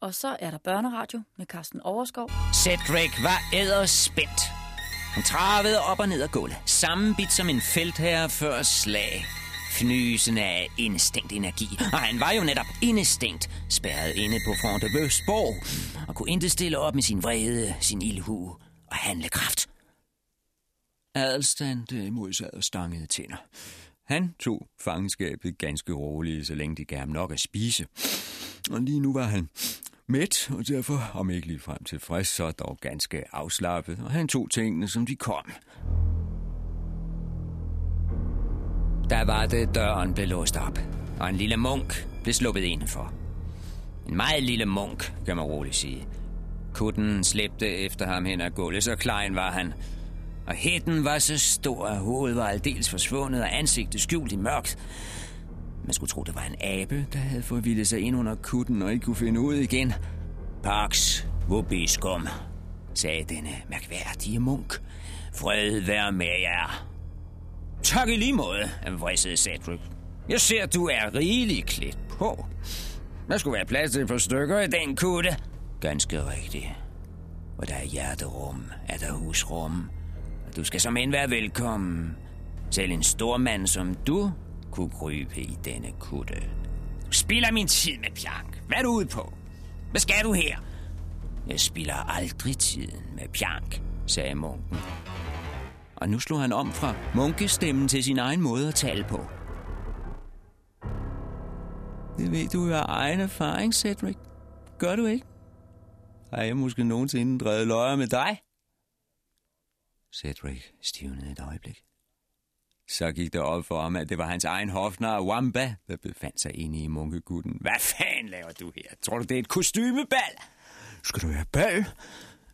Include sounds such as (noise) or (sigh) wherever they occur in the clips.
Og så er der børneradio med Carsten Overskov. Cedric var æderspændt. Han travede op og ned ad gulvet, sammenbit som en feltherre før slag. Fnysende af indestængt energi. Og han var jo netop indestængt, spærret inde på Front de Bøsborg, og kunne ikke stille op med sin vrede, sin ildhu og handlekraft. Adelstand derimod sad og stangede tænder. Han tog fangenskabet ganske roligt, så længe de gav ham nok at spise. Og lige nu var han mæt, og derfor, om ikke lige frem tilfreds, så dog ganske afslappet, og han tog tingene, som de kom. Der var det, døren blev låst op, og en lille munk blev sluppet indenfor. En meget lille munk, kan man roligt sige. Kutten slæbte efter ham hen ad gulvet, så klein var han. Og hætten var så stor, at hovedet var aldeles forsvundet, og ansigtet skjult i mørkt. Man skulle tro, det var en abe, der havde forvildet sig ind under kutten og ikke kunne finde ud igen. Pax vobiskum, sagde denne mærkværdige munk. Fred vær med jer. Tak i lige måde, vrissede Cedric. Jeg ser, du er rigeligt klædt på. Der skulle være plads til et par stykker i den kutte. Ganske rigtigt. Og der er hjerterum, er der husrum. Og du skal som end være velkommen. Selv en stor mand som du kunne krybe i denne kutte. Du spiller min tid med pjank. Hvad er du ude på? Hvad skal du her? Jeg spiller aldrig tiden med pjank, sagde munken. Og nu slog han om fra munkestemmen til sin egen måde at tale på. Det ved du jo af egen erfaring, Cedric. Gør du ikke? Har jeg måske nogensinde drevet løjer med dig? Cedric stivnede et øjeblik. Så gik det op for ham, at det var hans egen hofnar Wamba, der befandt sig inde i munkegutten. Hvad fanden laver du her? Tror du, det er et kostymebal? Skal du have bal?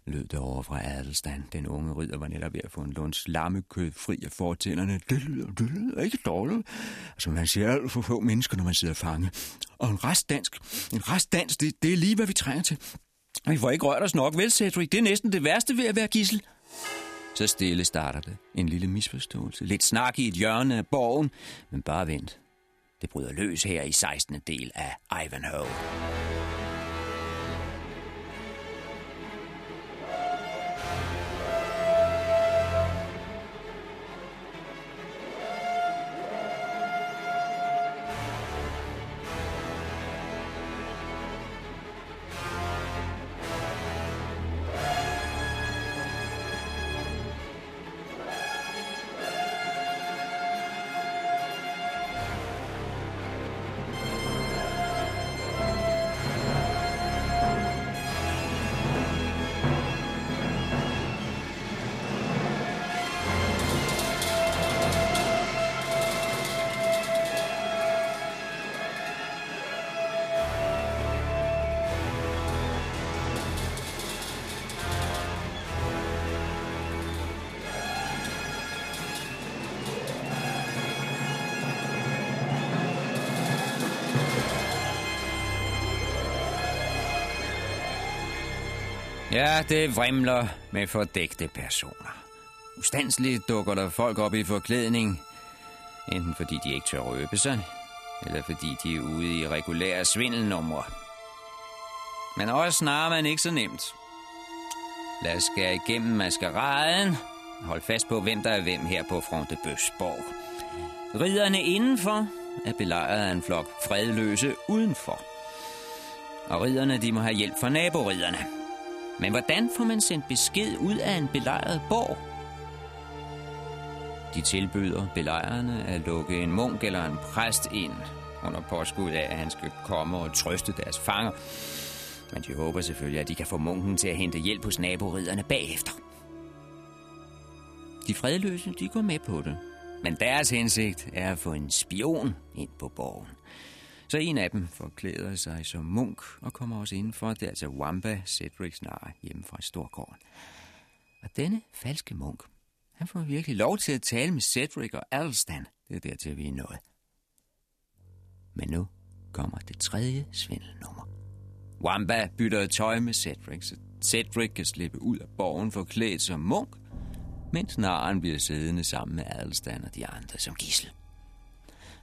lød det over fra Adelstand. Den unge ridder var netop ved at få en lunds lammekød fri af fortænderne. Det lyder, det lyder ikke dårligt. Altså, man ser alt for få mennesker, når man sidder fange. Og en restdansk, en restdans, det, det er lige, hvad vi trænger til. Vi får ikke rørt os nok, vel, Cedric? Det er næsten det værste ved at være gissel. Så stille starter det. En lille misforståelse. Lidt snak i et hjørne af borgen, men bare vent. Det bryder løs her i 16. del af Ivanhoe. Ja, det vrimler med fordækte personer. Ustandsligt dukker der folk op i forklædning, enten fordi de ikke tør røbe sig, eller fordi de er ude i regulære svindelnumre. Men også snarere man ikke så nemt. Lad os skære igennem maskeraden. Hold fast på, hvem der er hvem her på Frontebøsborg. Ridderne indenfor er belejret af en flok fredløse udenfor. Og ridderne, de må have hjælp fra naboridderne. Men hvordan får man sendt besked ud af en belejret borg? De tilbyder belejrerne at lukke en munk eller en præst ind, under påskud af, at han skal komme og trøste deres fanger. Men de håber selvfølgelig, at de kan få munken til at hente hjælp hos naboriderne bagefter. De fredløse, de går med på det. Men deres hensigt er at få en spion ind på borgen. Så en af dem forklæder sig som munk og kommer også indenfor. Det er altså Wamba, Cedrics nar hjemme fra Storgården. Og denne falske munk, han får virkelig lov til at tale med Cedric og Alstan. Det er dertil, vi er nået. Men nu kommer det tredje svindelnummer. Wamba bytter tøj med Cedric, så Cedric kan slippe ud af borgen forklædt som munk, mens naren bliver siddende sammen med Adelstan og de andre som gissel.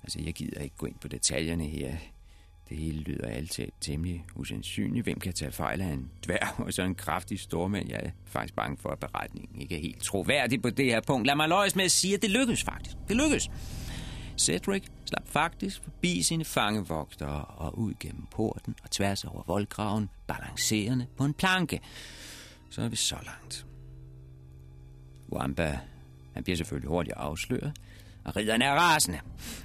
Altså, jeg gider ikke gå ind på detaljerne her. Det hele lyder altid temmelig usandsynligt. Hvem kan tage fejl af en dværg (laughs) og så en kraftig stormand? Jeg er faktisk bange for, at beretningen ikke er helt troværdig på det her punkt. Lad mig løjes med at sige, at det lykkedes faktisk. Det lykkedes. Cedric slap faktisk forbi sine fangevogtere og ud gennem porten og tværs over voldgraven, balancerende på en planke. Så er vi så langt. Wamba, han bliver selvfølgelig hurtigt afsløret, og ridderne er rasende.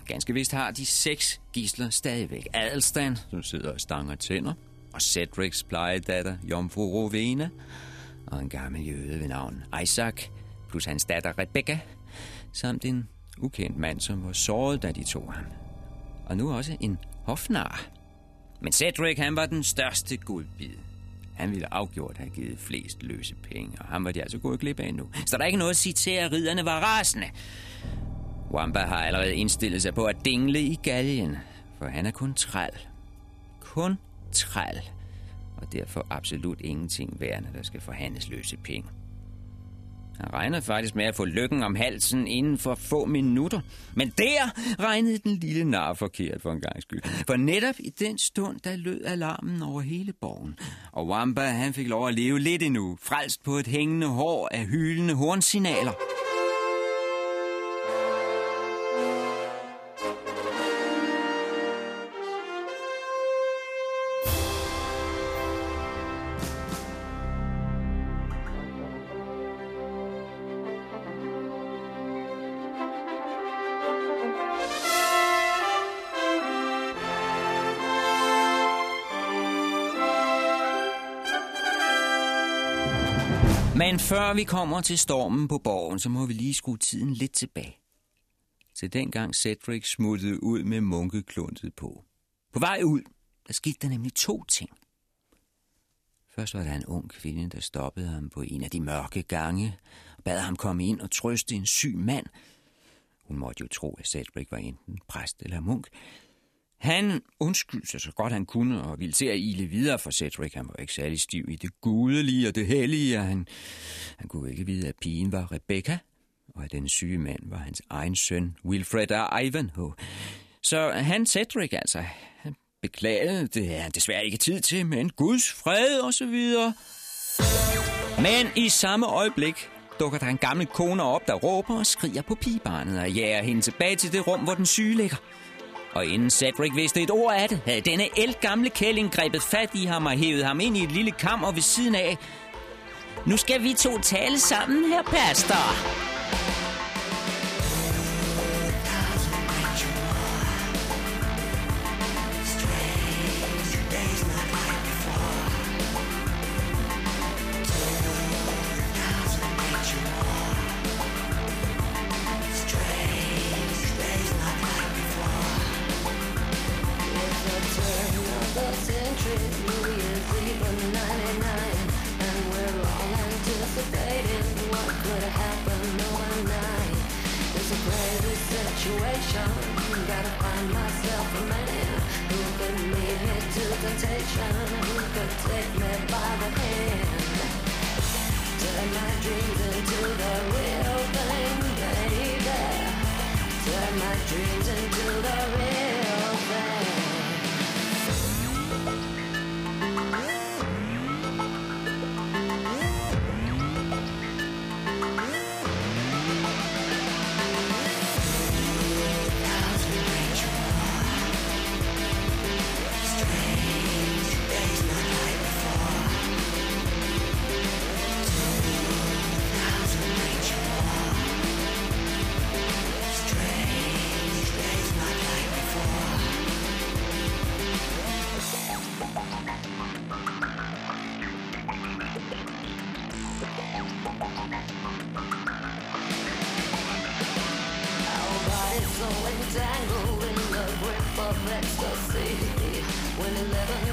Ganske vist har de seks gisler stadigvæk. Adelstan, som sidder og stanger tænder, og Cedrics plejedatter, Jomfru Rovena, og en gammel jøde ved navn Isaac, plus hans datter Rebecca, samt en ukendt mand, som var såret, da de tog ham. Og nu også en hofnar. Men Cedric, han var den største guldbid. Han ville afgjort have givet flest løse penge, og ham var de altså gået glip af nu. Så der er ikke noget at sige til, at ridderne var rasende. Wamba har allerede indstillet sig på at dingle i galgen, for han er kun træl. Kun træl. Og derfor absolut ingenting værd, når der skal forhandles løse penge. Han regnede faktisk med at få lykken om halsen inden for få minutter. Men der regnede den lille nar forkert for en gang skyld. For netop i den stund, der lød alarmen over hele borgen. Og Wamba, han fik lov at leve lidt endnu, frelst på et hængende hår af hylende hornsignaler. Før vi kommer til stormen på borgen, så må vi lige skrue tiden lidt tilbage. Til dengang Cedric smuttede ud med munkekluntet på. På vej ud, der skete der nemlig to ting. Først var der en ung kvinde, der stoppede ham på en af de mørke gange og bad ham komme ind og trøste en syg mand. Hun måtte jo tro, at Cedric var enten præst eller munk, han undskyldte sig så godt han kunne og ville til at ile videre for Cedric. Han var ikke særlig stiv i det gudelige og det hellige, og han, han kunne ikke vide, at pigen var Rebecca, og at den syge mand var hans egen søn, Wilfred og Ivanhoe. Så han, Cedric altså, han beklagede, det er desværre ikke tid til, men Guds fred og så videre. Men i samme øjeblik dukker der en gammel kone op, der råber og skriger på pigebarnet og jager hende tilbage til det rum, hvor den syge ligger. Og inden Cedric vidste et ord af det, havde denne gamle kælling grebet fat i ham og hævet ham ind i et lille kammer ved siden af. Nu skal vi to tale sammen, her pastor.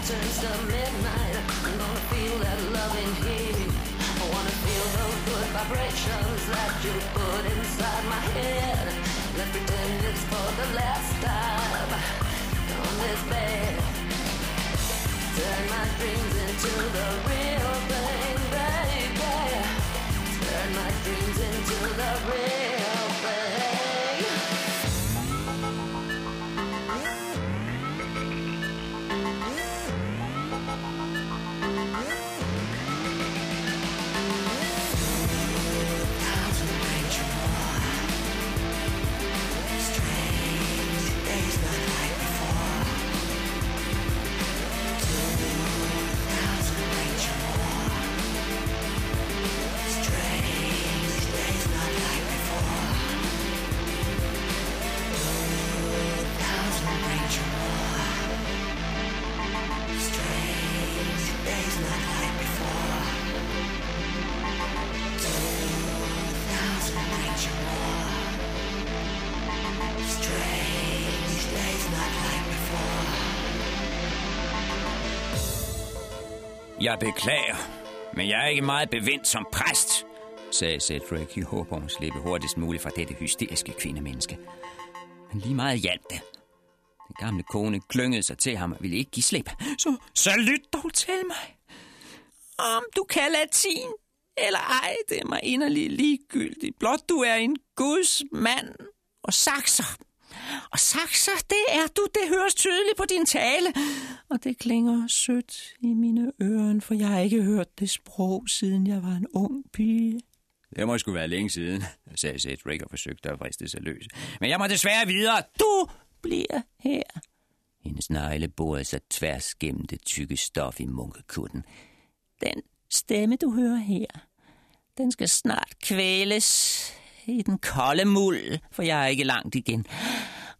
turns to midnight. I'm gonna feel that loving heat I wanna feel those good vibrations That you put inside my head. Let's pretend it's for the last time. On this bed. Turn my dreams into the real thing, baby. Turn my dreams into the real Jeg beklager, men jeg er ikke meget bevendt som præst, sagde Cedric i håb om at slippe hurtigst muligt fra dette hysteriske kvindemenneske. Men lige meget hjalp det. Den gamle kone klyngede sig til ham og ville ikke give slip. Så, så lyt dog til mig. Om du kan latin eller ej, det er mig inderlig ligegyldigt. Blot du er en guds mand og sakser. Og sakser, det er du, det høres tydeligt på din tale. Og det klinger sødt i mine ører, for jeg har ikke hørt det sprog, siden jeg var en ung pige. Det må sgu være længe siden, sagde Cedric og forsøgte at vriste sig løs. Men jeg må desværre videre. Du bliver her. Hendes negle borede sig tværs gennem det tykke stof i munkekutten. Den stemme, du hører her, den skal snart kvæles i den kolde muld, for jeg er ikke langt igen.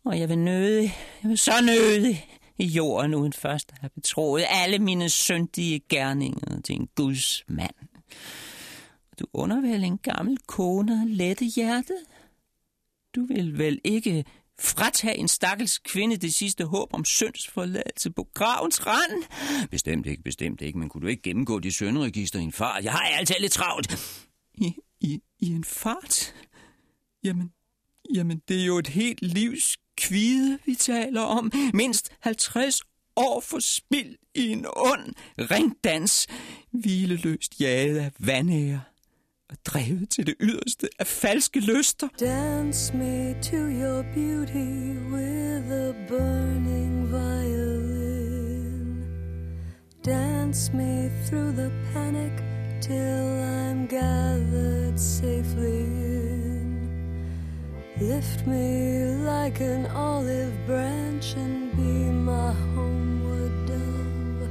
Og jeg vil nøde, jeg vil så nøde i jorden, uden først at have betroet alle mine syndige gerninger til en Guds mand. Du under vel en gammel kone og lette hjerte? Du vil vel ikke fratage en stakkels kvinde det sidste håb om syndsforladelse på gravens rand? Bestemt ikke, bestemt ikke, men kunne du ikke gennemgå de sønderegister i en fart? Jeg har altid lidt travlt. I, i, I en fart? Jamen, jamen, det er jo et helt livs kvide, vi taler om. Mindst 50 år for spild i en ond ringdans, hvileløst jaget af vandæger og drevet til det yderste af falske lyster. Dance me to your beauty with a burning violin. Dance me through the panic till I'm gathered safely in. Lift me like an olive branch and be my homeward dove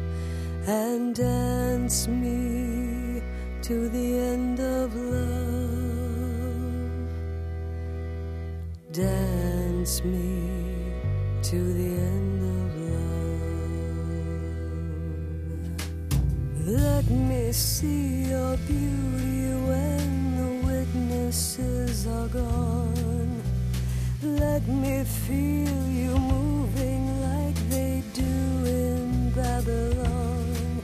and dance me to the end of love. Dance me to the end of love. Let me see your beauty when the witnesses are gone. Let me feel you moving like they do in Babylon.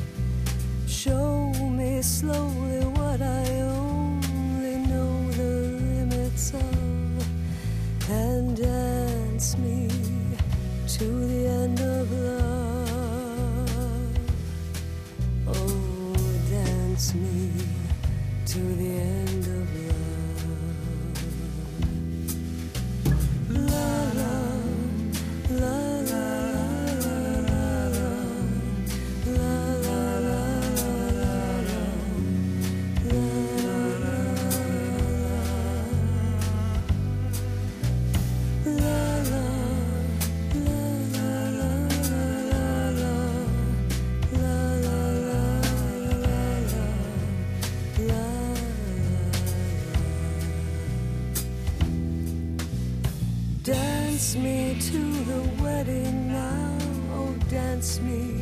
Show me slowly to the wedding now, oh dance me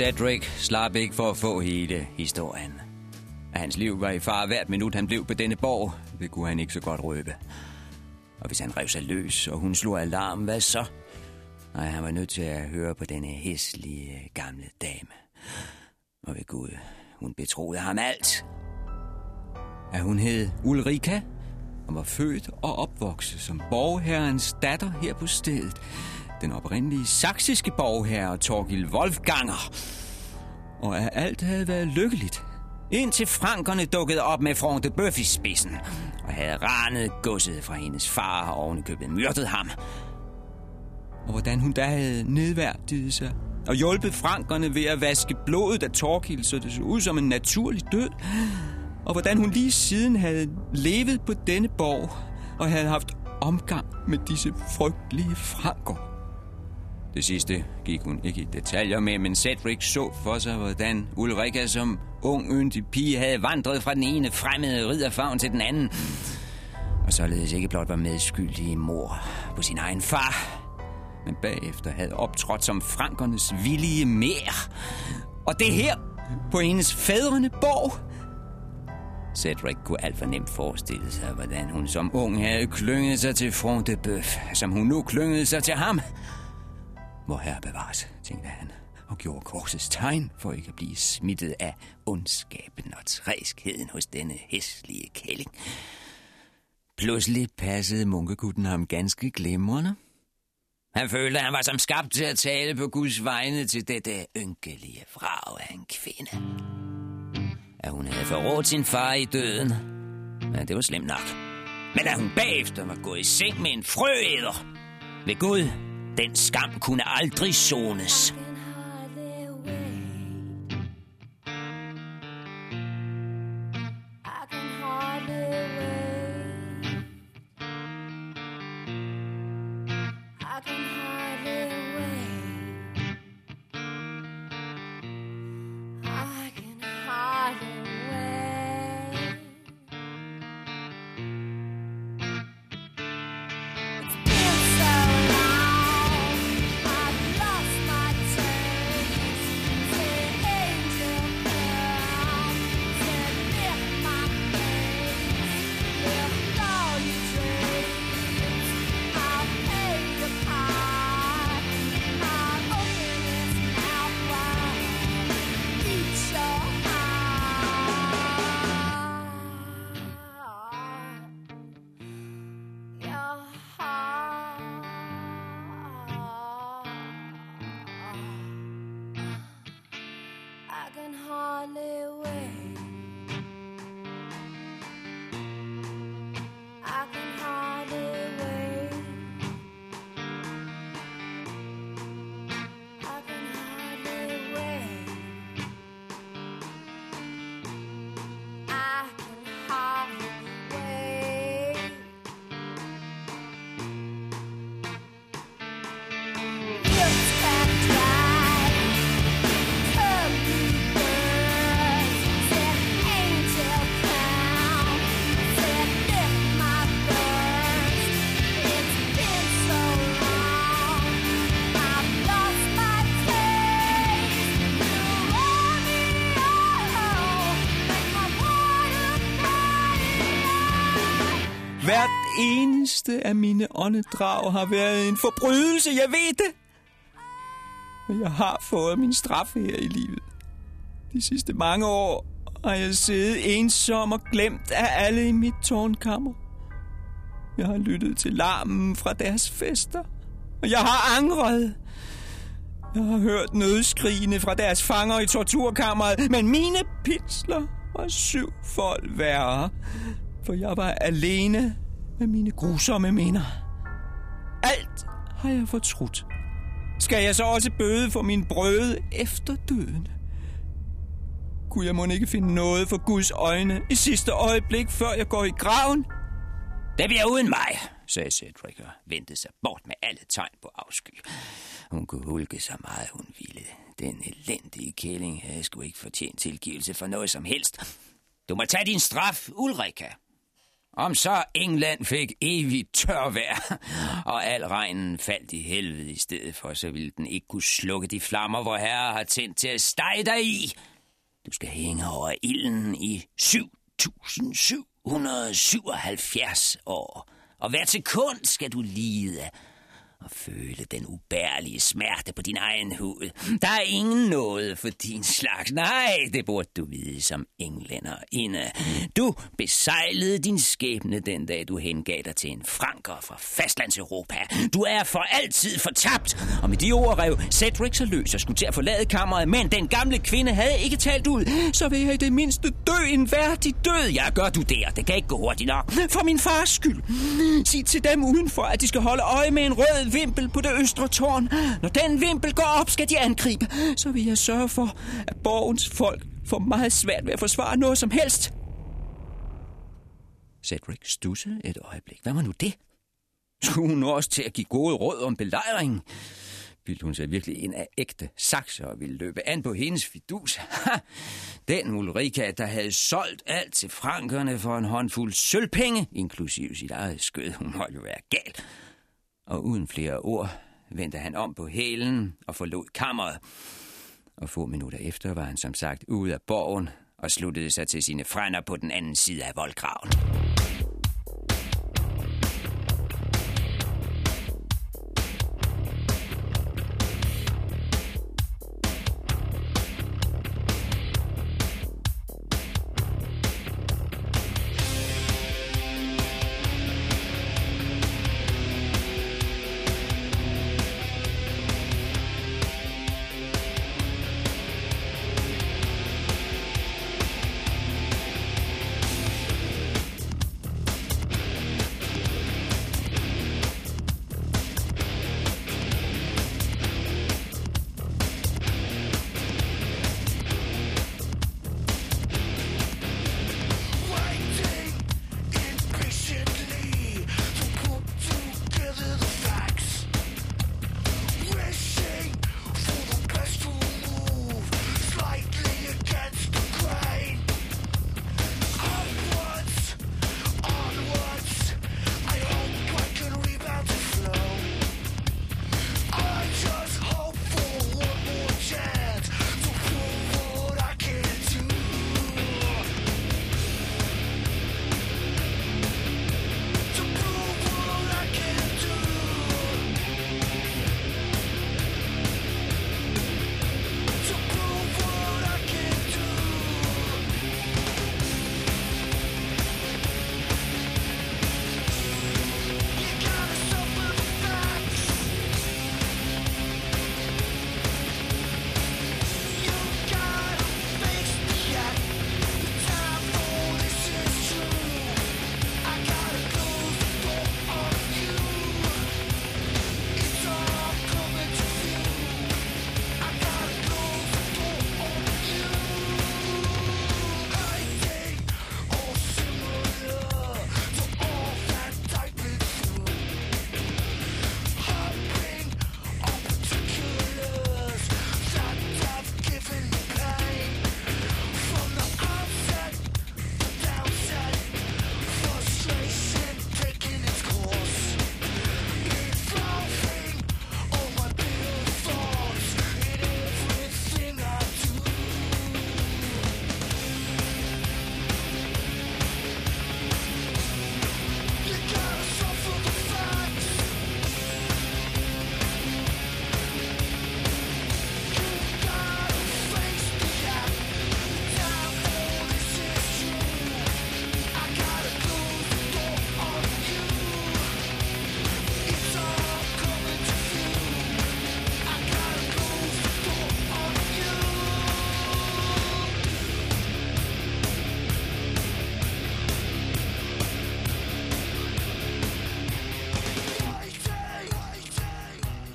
Cedric slap ikke for at få hele historien. At hans liv var i fare hvert minut, han blev på denne borg, det kunne han ikke så godt røbe. Og hvis han rev sig løs, og hun slog alarm, hvad så? Nej, han var nødt til at høre på denne hæslige gamle dame. Og ved Gud, hun betroede ham alt. At hun hed Ulrika, og var født og opvokset som borgherrens datter her på stedet. Den oprindelige saksiske borgherre Torgil Wolfganger. Og at alt havde været lykkeligt. Indtil frankerne dukkede op med Front de Bøf i spidsen, og havde ranet godset fra hendes far og ovenikøbet myrdet ham. Og hvordan hun da havde nedværdiget sig og hjulpet frankerne ved at vaske blodet af Torkild, så det så ud som en naturlig død. Og hvordan hun lige siden havde levet på denne borg og havde haft omgang med disse frygtelige franker. Det sidste gik hun ikke i detaljer med, men Cedric så for sig, hvordan Ulrika som ung yndig pige havde vandret fra den ene fremmede ridderfavn til den anden. Og således ikke blot var medskyldig i mor på sin egen far, men bagefter havde optrådt som frankernes villige mer. Og det her på hendes fædrene borg. Cedric kunne alt for nemt forestille sig, hvordan hun som ung havde klynget sig til Front de Bøf, som hun nu klyngede sig til ham. Hvor herre bevares, tænkte han, og gjorde korsets tegn for ikke at blive smittet af ondskaben og træskheden hos denne hæslige kælling. Pludselig passede munkekutten ham ganske glimrende. Han følte, at han var som skabt til at tale på Guds vegne til dette ynkelige vrag af en kvinde. At hun havde forrådt sin far i døden, ja, det var slemt nok. Men at hun bagefter var gået i seng med en frøæder. Ved Gud, den skam kunne aldrig sones. Eneste af mine åndedrag har været en forbrydelse, jeg ved det. Men jeg har fået min straf her i livet. De sidste mange år har jeg siddet ensom og glemt af alle i mit tårnkammer. Jeg har lyttet til larmen fra deres fester, og jeg har angret. Jeg har hørt nødskrigene fra deres fanger i torturkammeret, men mine pinsler var syvfold værre, for jeg var alene med mine grusomme minder. Alt har jeg fortrudt. Skal jeg så også bøde for min brøde efter døden? Kunne jeg må ikke finde noget for Guds øjne i sidste øjeblik, før jeg går i graven? Det bliver uden mig, sagde Cedric og vendte sig bort med alle tegn på afsky. Hun kunne hulke så meget, hun ville. Den elendige kælling havde sgu ikke fortjent tilgivelse for noget som helst. Du må tage din straf, Ulrika. Om så England fik evigt tørvejr, og al regnen faldt i helvede i stedet for, så ville den ikke kunne slukke de flammer, hvor herre har tændt til at stege dig i. Du skal hænge over ilden i 7777 år, og hvert sekund skal du lide og føle den ubærlige smerte på din egen hud. Der er ingen noget for din slags. Nej, det burde du vide som englænder inde. Du besejlede din skæbne den dag, du hengav dig til en franker fra fastlandseuropa. Du er for altid fortabt. Og med de ord rev Cedric så løs og skulle til at forlade kammeret, men den gamle kvinde havde ikke talt ud. Så vil jeg i det mindste dø en værdig død. Ja, gør du det, og det kan ikke gå hurtigt nok. For min fars skyld. Sig til dem udenfor, at de skal holde øje med en rød vimpel på det østre tårn. Når den vimpel går op, skal de angribe. Så vil jeg sørge for, at borgens folk får meget svært ved at forsvare noget som helst. Cedric stussede et øjeblik. Hvad var nu det? Skulle hun også til at give gode råd om belejringen? Bildte hun sig virkelig en af ægte sakser og ville løbe an på hendes fidus. Ha! Den Ulrika, der havde solgt alt til frankerne for en håndfuld sølvpenge, inklusive sit eget skød, hun måtte jo være gal og uden flere ord vendte han om på hælen og forlod kammeret. Og få minutter efter var han som sagt ude af borgen og sluttede sig til sine frænder på den anden side af voldgraven.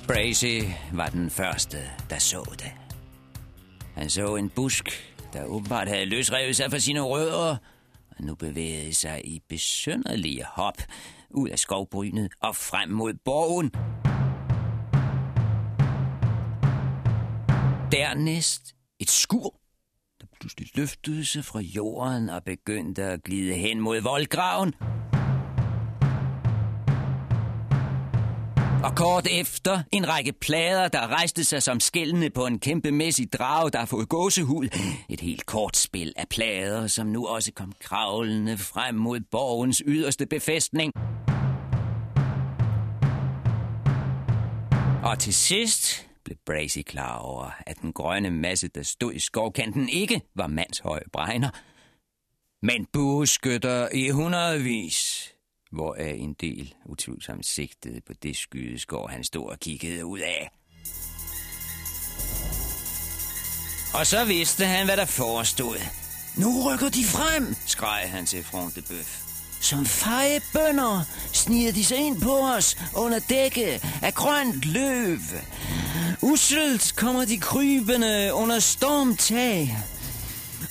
Bracy var den første, der så det. Han så en busk, der åbenbart havde løsrevet sig fra sine rødder, og nu bevægede sig i besønderlige hop ud af skovbrynet og frem mod borgen. Dernæst et skur, der pludselig løftede sig fra jorden og begyndte at glide hen mod voldgraven. Og kort efter en række plader, der rejste sig som skældende på en kæmpemæssig drage, der har fået gåsehud. Et helt kort spil af plader, som nu også kom kravlende frem mod borgens yderste befæstning. Og til sidst blev Bracy klar over, at den grønne masse, der stod i skovkanten, ikke var mandshøje bregner, men bueskytter i hundredvis, hvoraf en del utvivlsomt sigtede på det skydeskår, han stod og kiggede ud af. Og så vidste han, hvad der forestod. Nu rykker de frem, skreg han til Front de Bøf. Som feje bønder sniger de sig ind på os under dække af grønt løv. Uselt kommer de krybende under stormtag.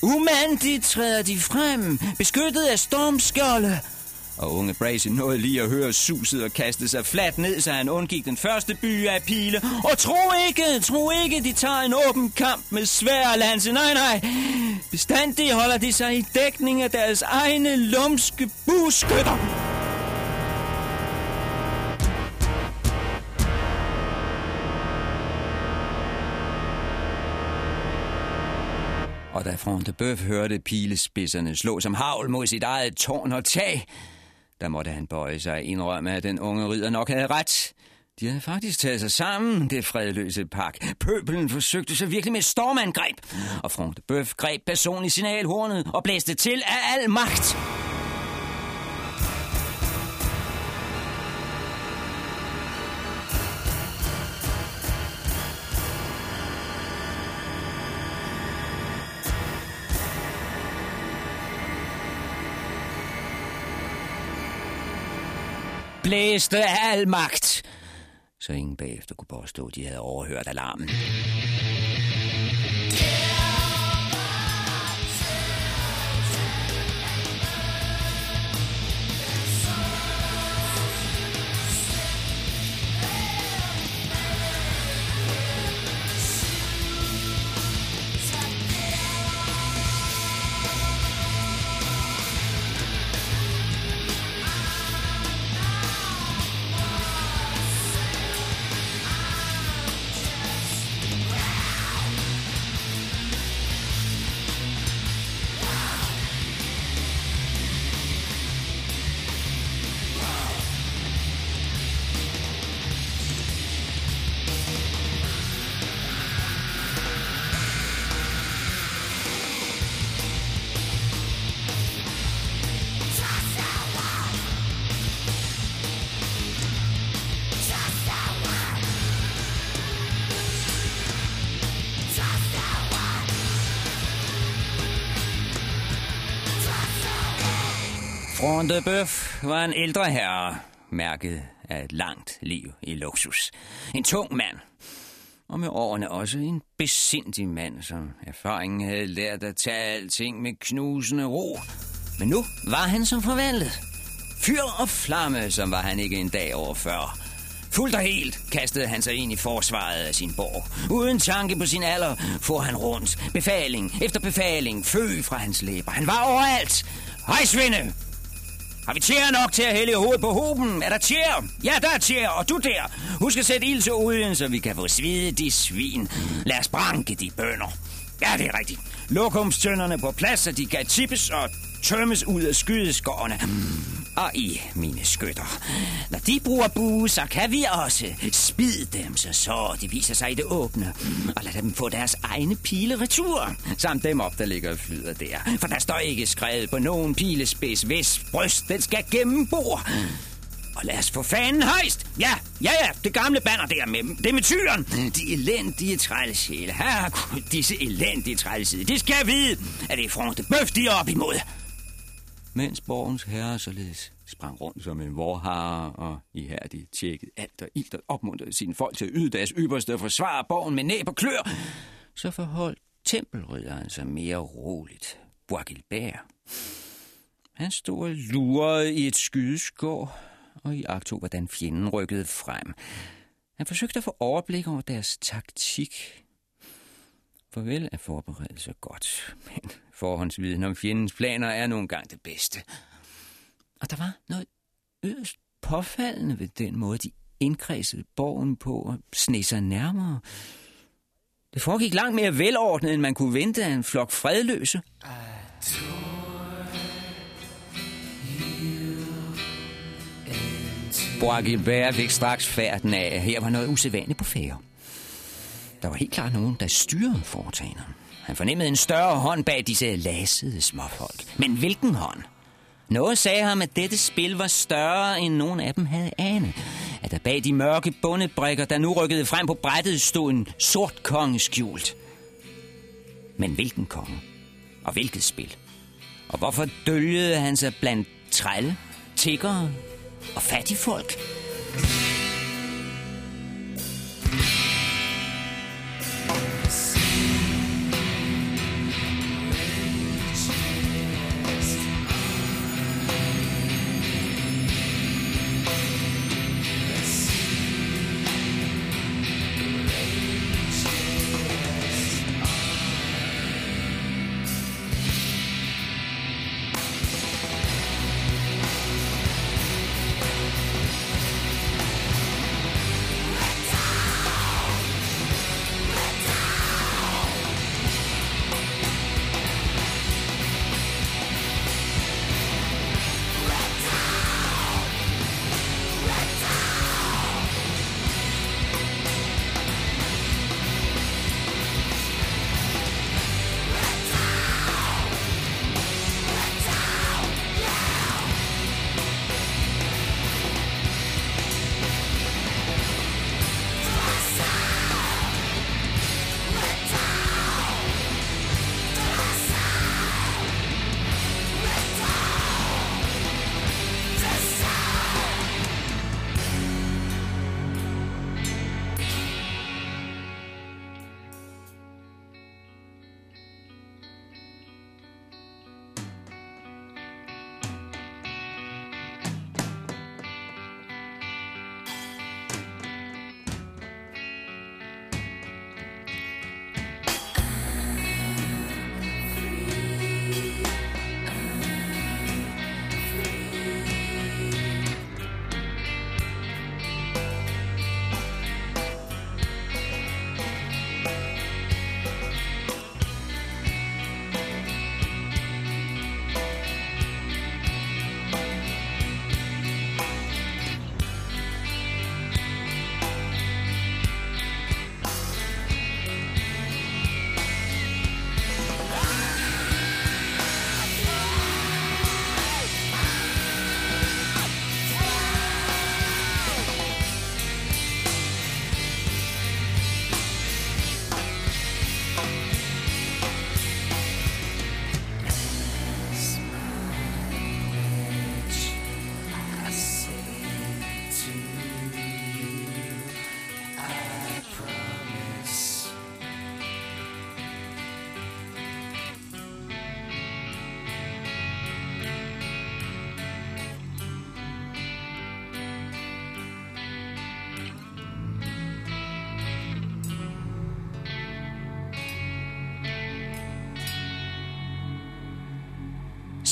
Umandigt træder de frem, beskyttet af stormskjolde. Og unge Bracy nåede lige at høre suset og kaste sig fladt ned, så han undgik den første by af pile. Og tro ikke, tro ikke, de tager en åben kamp med svær og lanse. Nej, nej. Bestandig holder de sig i dækning af deres egne lumske buskytter. Og da Front de Bøf hørte pilespidserne slå som havl mod sit eget tårn og tag, der måtte han bøje sig og indrømme, at den unge ridder nok havde ret. De havde faktisk taget sig sammen, det fredløse pak. Pøbelen forsøgte sig virkelig med et stormangreb, og Front Bøf greb personligt signalhornet og blæste til af al magt. Blæste af al magt, så ingen bagefter kunne påstå, at de havde overhørt alarmen. Front de Bøf var en ældre herre, mærket af et langt liv i luksus. En tung mand, og med årene også en besindig mand, som erfaringen havde lært at tage alting med knusende ro. Men nu var han som forvandlet. Fyr og flamme, som var han ikke en dag over før. Fuldt og helt kastede han sig ind i forsvaret af sin borg. Uden tanke på sin alder får han rundt. Befaling efter befaling, fø fra hans læber. Han var overalt. Hej, Svende! Har vi tjære nok til at hælde hovedet på hoben? Er der tjære? Ja, der er tjære, og du der. Husk at sætte ild til olien, så vi kan få svide de svin. Lad os branke de bønder. Ja, det er rigtigt. Lokumstønderne på plads, så de kan tippes og tømmes ud af skydeskårene. Og I, mine skytter. Når de bruger bue, så kan vi også spide dem, så så de viser sig i det åbne. Og lad dem få deres egne pile retur. Samt dem op, der ligger og flyder der. For der står ikke skrevet på nogen pilespids, hvis bryst den skal gennembore. Og lad os få fanden højst. Ja, ja, ja, det gamle banner der med det med tyren. De elendige trællesjæle. Her, disse elendige trælsjæle. De skal vide, at det er fronte bøf, de er op imod mens borgens herre således sprang rundt som en vorhare og ihærdigt tjekkede alt og ilt og opmuntrede sine folk til at yde deres ypperste og forsvare borgen med næb og klør, så forholdt tempelrydderen sig mere roligt. Boagilbert. Han stod og lurede i et skydeskår, og i agtog, hvordan fjenden rykkede frem. Han forsøgte at få overblik over deres taktik. Farvel er forberedelse godt, men forhåndsviden om fjendens planer er nogle gange det bedste. Og der var noget yderst påfaldende ved den måde, de indkredsede borgen på og sne sig nærmere. Det foregik langt mere velordnet, end man kunne vente af en flok fredløse. Bois fik straks færden af, at her var noget usædvanligt på færre. Der var helt klart nogen, der styrede foretagene. Han fornemmede en større hånd bag disse lasede småfolk. Men hvilken hånd? Noget sagde ham, at dette spil var større, end nogen af dem havde anet. At der bag de mørke bundebrikker, der nu rykkede frem på brættet, stod en sort konge skjult. Men hvilken konge? Og hvilket spil? Og hvorfor dølgede han sig blandt trælle, tiggere og fattigfolk? folk?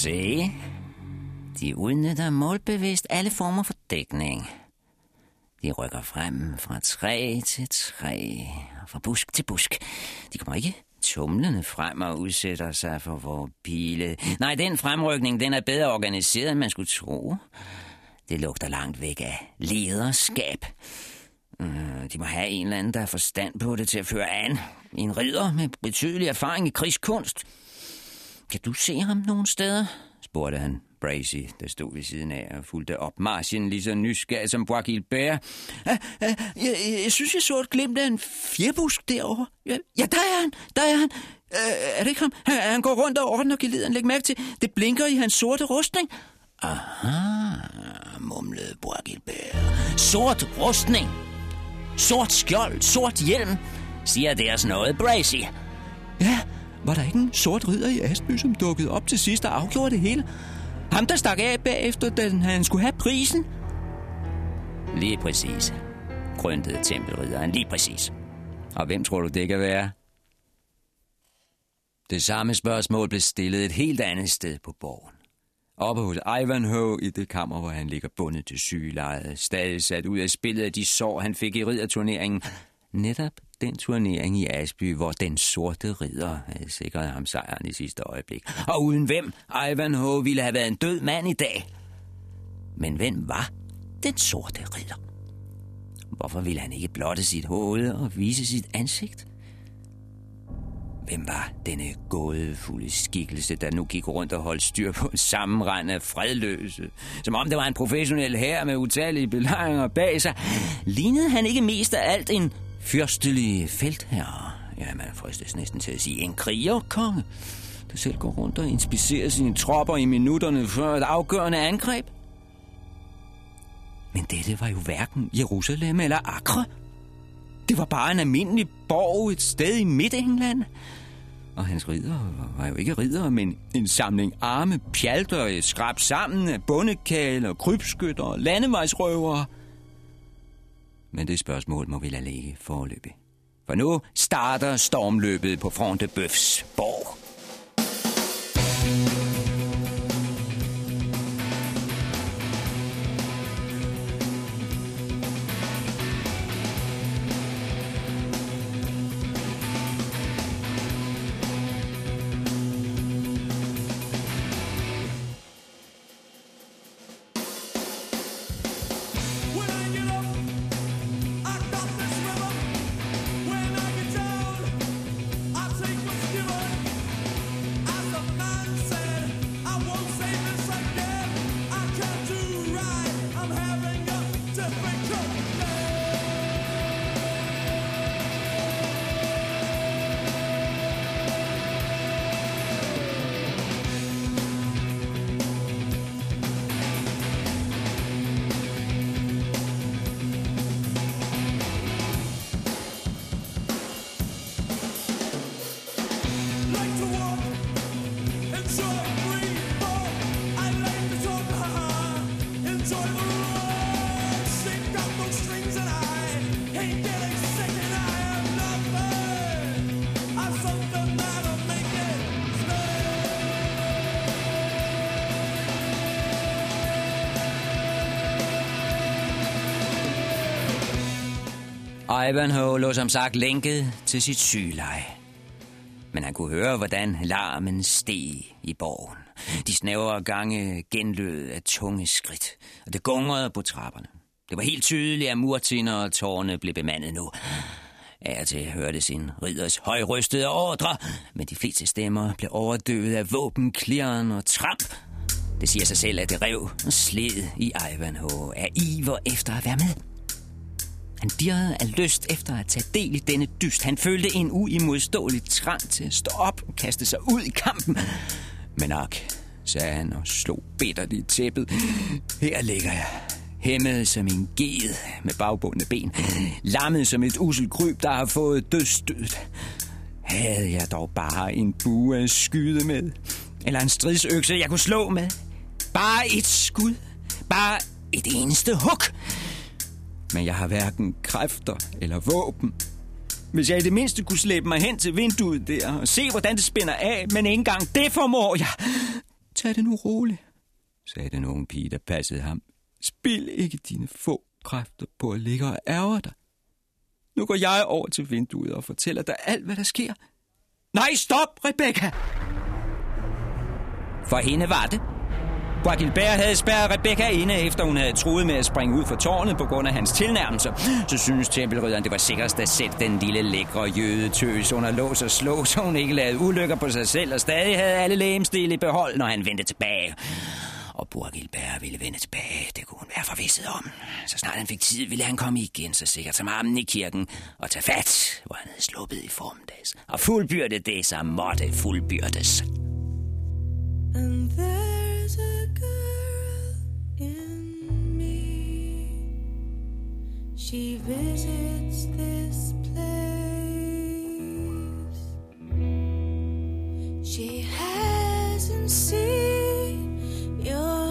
Se, de udnytter målbevidst alle former for dækning. De rykker frem fra træ til træ, og fra busk til busk. De kommer ikke tumlende frem og udsætter sig for vores pile. Nej, den fremrykning den er bedre organiseret, end man skulle tro. Det lugter langt væk af lederskab. Øh, de må have en eller anden, der har forstand på det til at føre an. En ridder med betydelig erfaring i krigskunst. Kan du se ham nogen steder? spurgte han Bracy, der stod ved siden af og fulgte op marchen lige så nysgerrig som Bois Gilbert. Jeg, jeg, jeg synes, jeg så et glimt af en fjerbusk derovre. Ja, ja, der er han, der er han. Uh, er det ikke ham? Han, han går rundt og ordner geliden. Læg mærke til, det blinker i hans sorte rustning. Aha, mumlede Bois Gilbert. Sort rustning. Sort skjold, sort hjelm. Siger det os noget, Bracy? Ja, var der ikke en sort ridder i Asby, som dukkede op til sidst og afgjorde det hele? Ham, der stak af bagefter, da han skulle have prisen? Lige præcis, grøntede tempelridderen. Lige præcis. Og hvem tror du, det kan være? Det samme spørgsmål blev stillet et helt andet sted på borgen. Oppe hos Ivanhoe i det kammer, hvor han ligger bundet til sygelejet, stadig sat ud af spillet af de sår, han fik i ridderturneringen. Netop den turnering i Asby, hvor den sorte ridder øh, havde sikret ham sejren i sidste øjeblik. Og uden hvem Ivanhoe ville have været en død mand i dag. Men hvem var den sorte ridder? Hvorfor ville han ikke blotte sit hoved og vise sit ansigt? Hvem var denne gådefulde skikkelse, der nu gik rundt og holdt styr på en sammenrend af fredløse? Som om det var en professionel her med utallige belejringer bag sig. Lignede han ikke mest af alt en fyrstelige feltherre? Ja, man fristes næsten til at sige en krigerkonge, der selv går rundt og inspicerer sine tropper i minutterne før et afgørende angreb. Men dette var jo hverken Jerusalem eller Akre. Det var bare en almindelig borg et sted i Midt-England. Og hans ridder var jo ikke ridder, men en samling arme pjalter skrab sammen af bondekale, krybskytter og landevejsrøvere. Men det spørgsmål må vi lade ligge forløbig. For nu starter stormløbet på Fronte Bøfs borg. Ivanhoe lå som sagt lænket til sit sygeleje. Men han kunne høre, hvordan larmen steg i borgen. De snævre gange genlød af tunge skridt, og det gungrede på trapperne. Det var helt tydeligt, at murtiner og tårne blev bemandet nu. Af og til hørte sin ridders højrystede ordre, men de fleste stemmer blev overdøvet af våbenklirren og tramp. Det siger sig selv, at det rev og sled i Ivanhoe af iver efter at være med. Han dirrede af lyst efter at tage del i denne dyst. Han følte en uimodståelig trang til at stå op og kaste sig ud i kampen. Men ak, sagde han og slog bittert i tæppet. Her ligger jeg, hæmmet som en ged med bagbundne ben. Lammet som et usel kryb, der har fået dødsstødet. Havde jeg dog bare en bue at skyde med. Eller en stridsøkse, jeg kunne slå med. Bare et skud. Bare et eneste hug. Men jeg har hverken kræfter eller våben. Hvis jeg i det mindste kunne slæbe mig hen til vinduet der og se, hvordan det spænder af, men ikke engang det formår jeg. Tag det nu roligt, sagde den unge pige, der passede ham. Spil ikke dine få kræfter på at ligge og ærge dig. Nu går jeg over til vinduet og fortæller dig alt, hvad der sker. Nej, stop, Rebecca! For hende var det. Bois havde spærret Rebecca inde, efter hun havde truet med at springe ud fra tårnet på grund af hans tilnærmelser. Så synes tempelridderen, det var sikrest at sætte den lille lækre jødetøs under lås og slå, så hun ikke lavede ulykker på sig selv og stadig havde alle lægemsdele i behold, når han vendte tilbage. Og Burgilbert ville vende tilbage, det kunne hun være forvisset om. Så snart han fik tid, ville han komme igen, så sikkert som armen i kirken, og tage fat, hvor han havde sluppet i formdags. Og fuldbyrde det, som måtte fuldbyrdes. And there... She visits this place. She hasn't seen your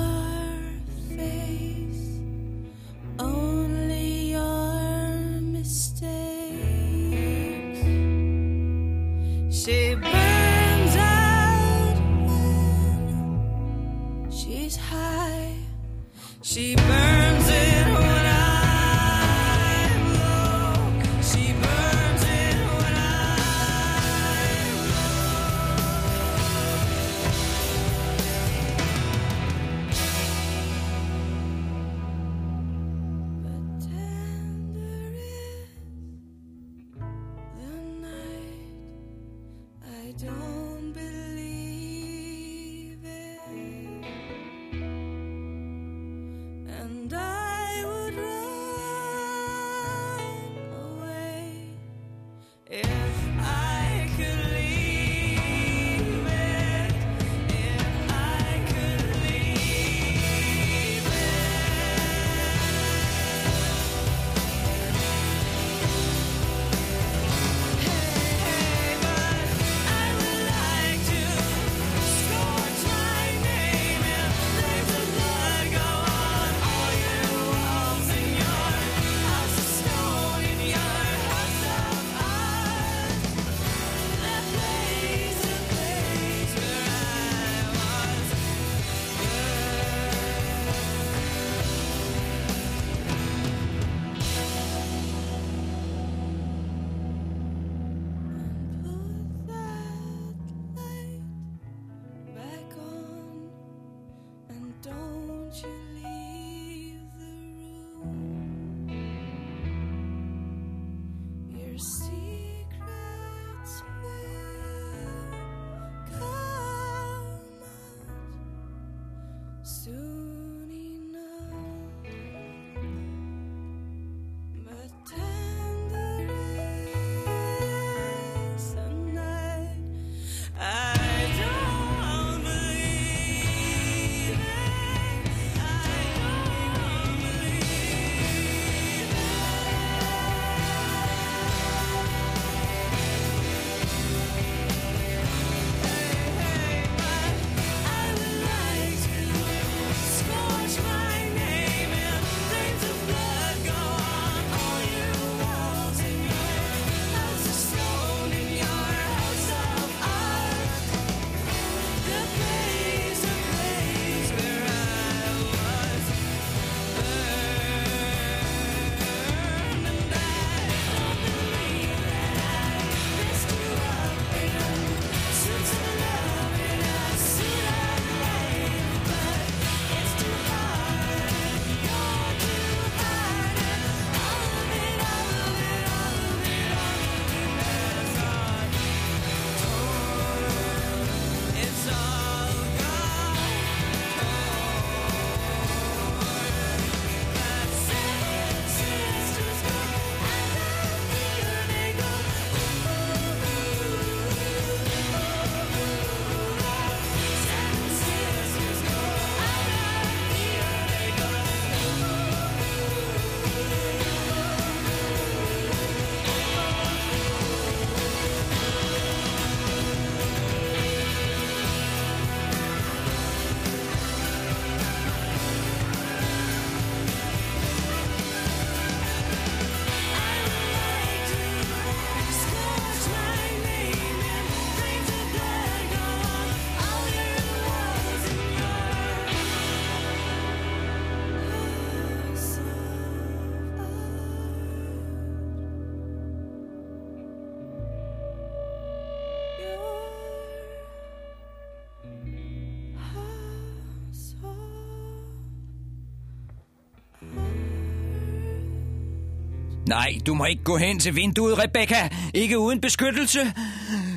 Nej, du må ikke gå hen til vinduet, Rebecca. Ikke uden beskyttelse.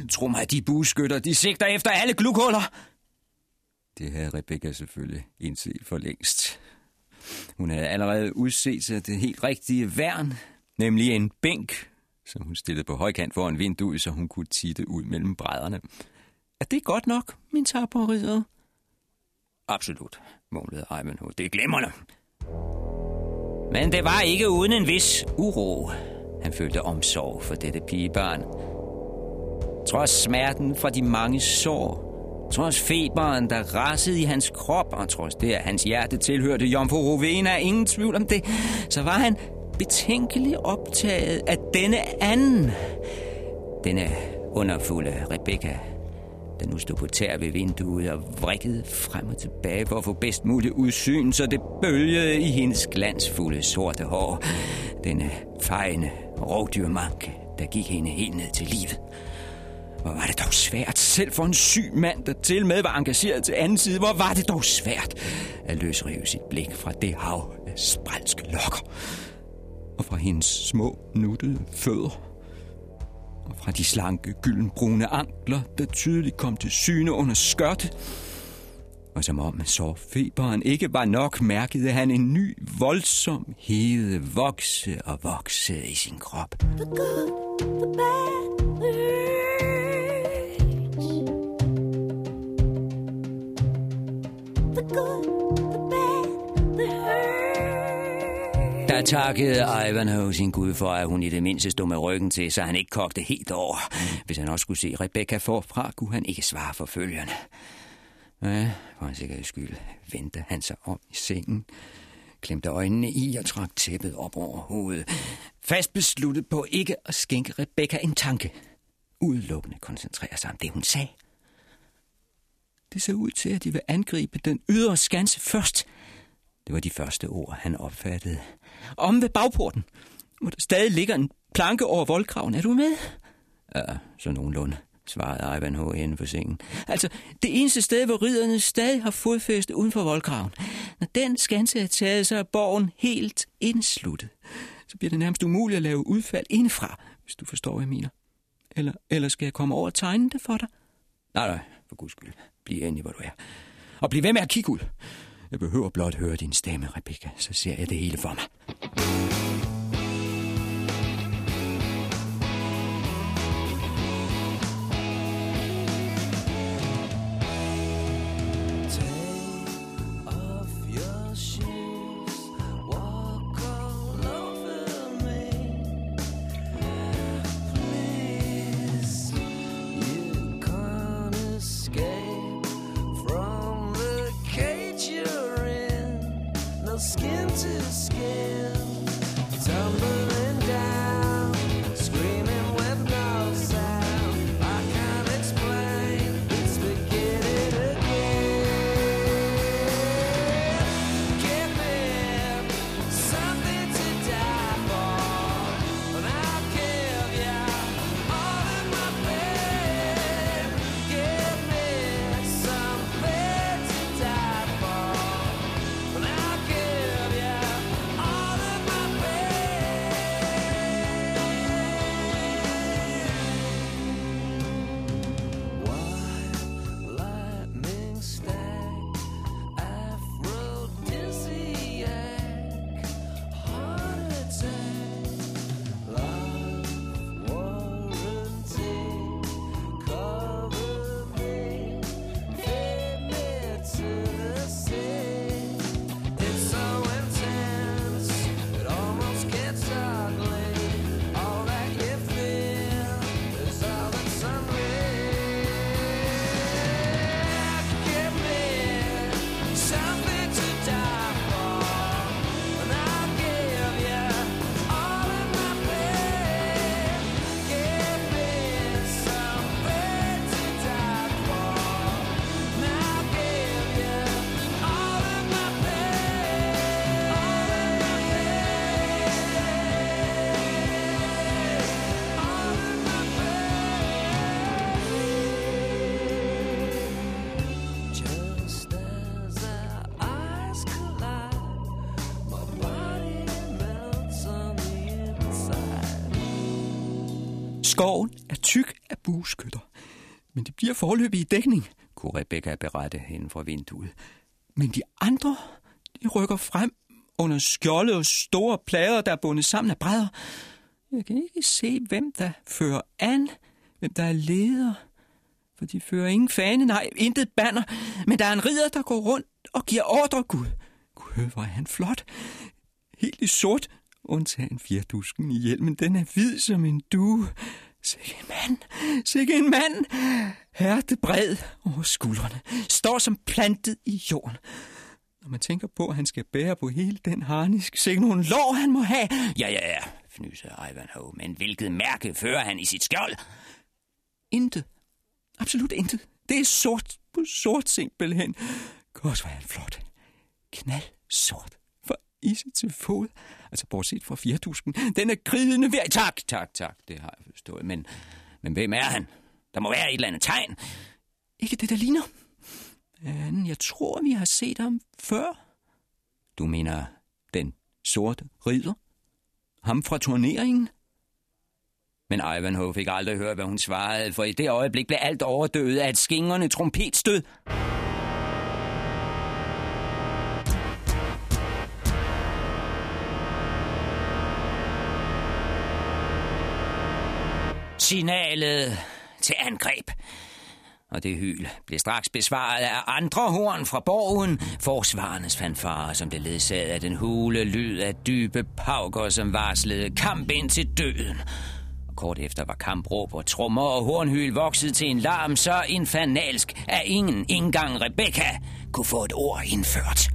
Tro mig, de buskytter, de sigter efter alle glukhuller. Det havde Rebecca selvfølgelig indset for længst. Hun havde allerede udset sig det helt rigtige værn, nemlig en bænk, som hun stillede på højkant foran vinduet, så hun kunne titte ud mellem brædderne. Er det godt nok, min tapperridder? Absolut, mumlede Ivanhoe. Det er glimrende. Men det var ikke uden en vis uro. Han følte omsorg for dette pigebarn. Trods smerten fra de mange sår, trods feberen, der rasede i hans krop, og trods det, at hans hjerte tilhørte Jomfru Rovena, ingen tvivl om det, så var han betænkeligt optaget af denne anden, denne underfulde Rebecca, der nu stod på tær ved vinduet og vrikkede frem og tilbage for at få bedst mulig udsyn, så det bølgede i hendes glansfulde sorte hår. Denne fejende rovdyrmanke, der gik hende helt ned til livet. Hvor var det dog svært, selv for en syg mand, der til med var engageret til anden side. Hvor var det dog svært at løsrive sit blik fra det hav af spralske lokker. Og fra hendes små, nuttede fødder. Og fra de slanke, gyldenbrune ankler, der tydeligt kom til syne under skørtet. Og som om så feberen ikke var nok, mærkede han en ny, voldsom hede vokse og vokse i sin krop. The good, the bad, the. The Der takkede Ivanhoe sin Gud for, at hun i det mindste stod med ryggen til, så han ikke kogte helt over. Hvis han også skulle se Rebecca forfra, kunne han ikke svare for følgerne. Ja, for en sikkerheds skyld vendte han sig om i sengen, klemte øjnene i og trak tæppet op over hovedet. Fast besluttet på ikke at skænke Rebecca en tanke. Udelukkende koncentrere sig om det, hun sagde. Det så ud til, at de vil angribe den ydre skanse først. Det var de første ord, han opfattede. Om ved bagporten, hvor der stadig ligger en planke over voldgraven. Er du med? Ja, så nogenlunde, svarede Ivanhoe inden for sengen. Altså, det eneste sted, hvor ridderne stadig har fodfæste uden for voldgraven. Når den skanse er taget, så er borgen helt indsluttet. Så bliver det nærmest umuligt at lave udfald indfra, hvis du forstår, hvad jeg mener. Eller, eller skal jeg komme over og tegne det for dig? Nej, nej, for guds skyld. Bliv endelig, hvor du er. Og bliv ved med at kigge ud. Jeg behøver blot høre din stemme, Rebecca, så ser jeg det hele for mig. Men forløbig i dækning, kunne Rebecca berette hende fra vinduet. Men de andre, de rykker frem under skjolde og store plader, der er bundet sammen af brædder. Jeg kan ikke se, hvem der fører an, hvem der er leder. For de fører ingen fane, nej, intet banner. Men der er en ridder, der går rundt og giver ordre, Gud. Gud, hvor er han flot. Helt i sort, undtagen fjerdusken i hjelmen. Den er hvid som en due. Sikke en mand, sikke en mand. Hertebred over skuldrene, står som plantet i jorden. Når man tænker på, at han skal bære på hele den harnisk, sikke nogle lår han må have. Ja, ja, ja, fnyser Ivanhoe. Men hvilket mærke fører han i sit skjold? Intet. Absolut intet. Det er sort på sort simpelthen. Godt, var han flot. Knald sort. Isse til fod. Altså, bortset fra fjertusken. Den er kridende ved... Tak, tak, tak. Det har jeg forstået. Men, men hvem er han? Der må være et eller andet tegn. Ikke det, der ligner. Men jeg tror, vi har set ham før. Du mener den sorte ridder? Ham fra turneringen? Men Ivanhoe fik aldrig høre, hvad hun svarede, for i det øjeblik blev alt overdøvet af et skingrende trompetstød. Signalet til angreb. Og det hyl blev straks besvaret af andre horn fra borgen, forsvarernes fanfare, som blev ledsaget af den hule lyd af dybe pauker, som varslede kamp ind til døden. Og kort efter var kampråb og trommer og hornhyl vokset til en larm så infernalsk, at ingen, engang Rebecca, kunne få et ord indført.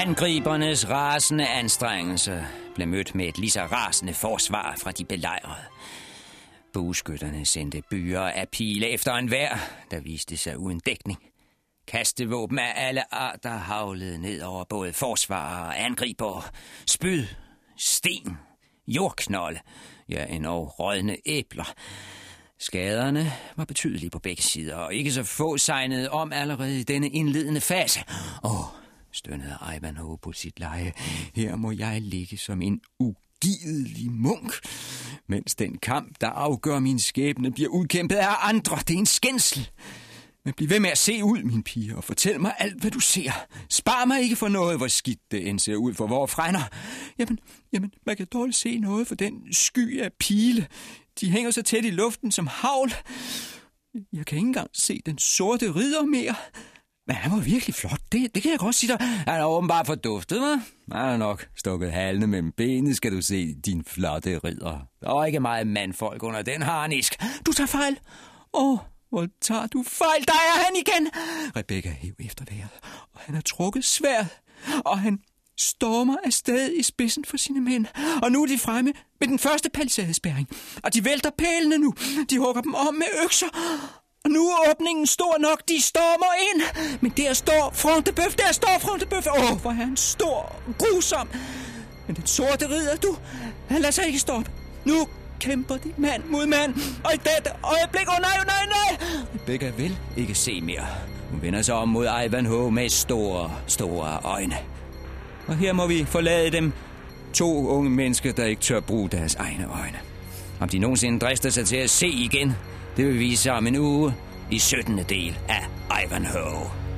Angribernes rasende anstrengelse blev mødt med et lige så rasende forsvar fra de belejrede. Bueskytterne sendte byer af pile efter en vær, der viste sig uden dækning. Kastevåben af alle arter havlede ned over både forsvarer og angriber. Spyd, sten, jordknolde, ja, endog rådne æbler. Skaderne var betydelige på begge sider, og ikke så få sejnede om allerede i denne indledende fase. Åh, stønnede Ivanhoe på sit leje. Her må jeg ligge som en ugidelig munk, mens den kamp, der afgør min skæbne, bliver udkæmpet af andre. Det er en skændsel. Men bliv ved med at se ud, min pige, og fortæl mig alt, hvad du ser. Spar mig ikke for noget, hvor skidt det end ser ud for vores frænder. Jamen, jamen, man kan dårligt se noget for den sky af pile. De hænger så tæt i luften som havl. Jeg kan ikke engang se den sorte ridder mere. Men han var virkelig flot, det, det kan jeg godt sige dig. Han er åbenbart forduftet, hva'? Han er nok stukket halene mellem benene, skal du se, din flotte ridder. Der var ikke meget mandfolk under den harnisk. Du tager fejl. Åh, oh, hvor tager du fejl? Der er han igen! Rebecca hæv efter vejret, og han har trukket sværet, og han stormer afsted i spidsen for sine mænd. Og nu er de fremme med den første palisadespæring, Og de vælter pælene nu. De hugger dem om med økser. Og nu er åbningen stor nok, de stormer ind. Men der står Frontebøf, der står Frontebøf. Åh, oh, hvor er han stor grusom. Men den sorte ridder, du, han lader sig ikke stoppe. Nu kæmper de mand mod mand. Og i dette øjeblik, åh oh, nej, nej, nej. Rebecca vil ikke se mere. Hun vender sig om mod Ivanhoe med store, store øjne. Og her må vi forlade dem. To unge mennesker, der ikke tør bruge deres egne øjne. Om de nogensinde drister sig til at se igen, det vil vise sig om en uge i 17. del af Ivanhoe.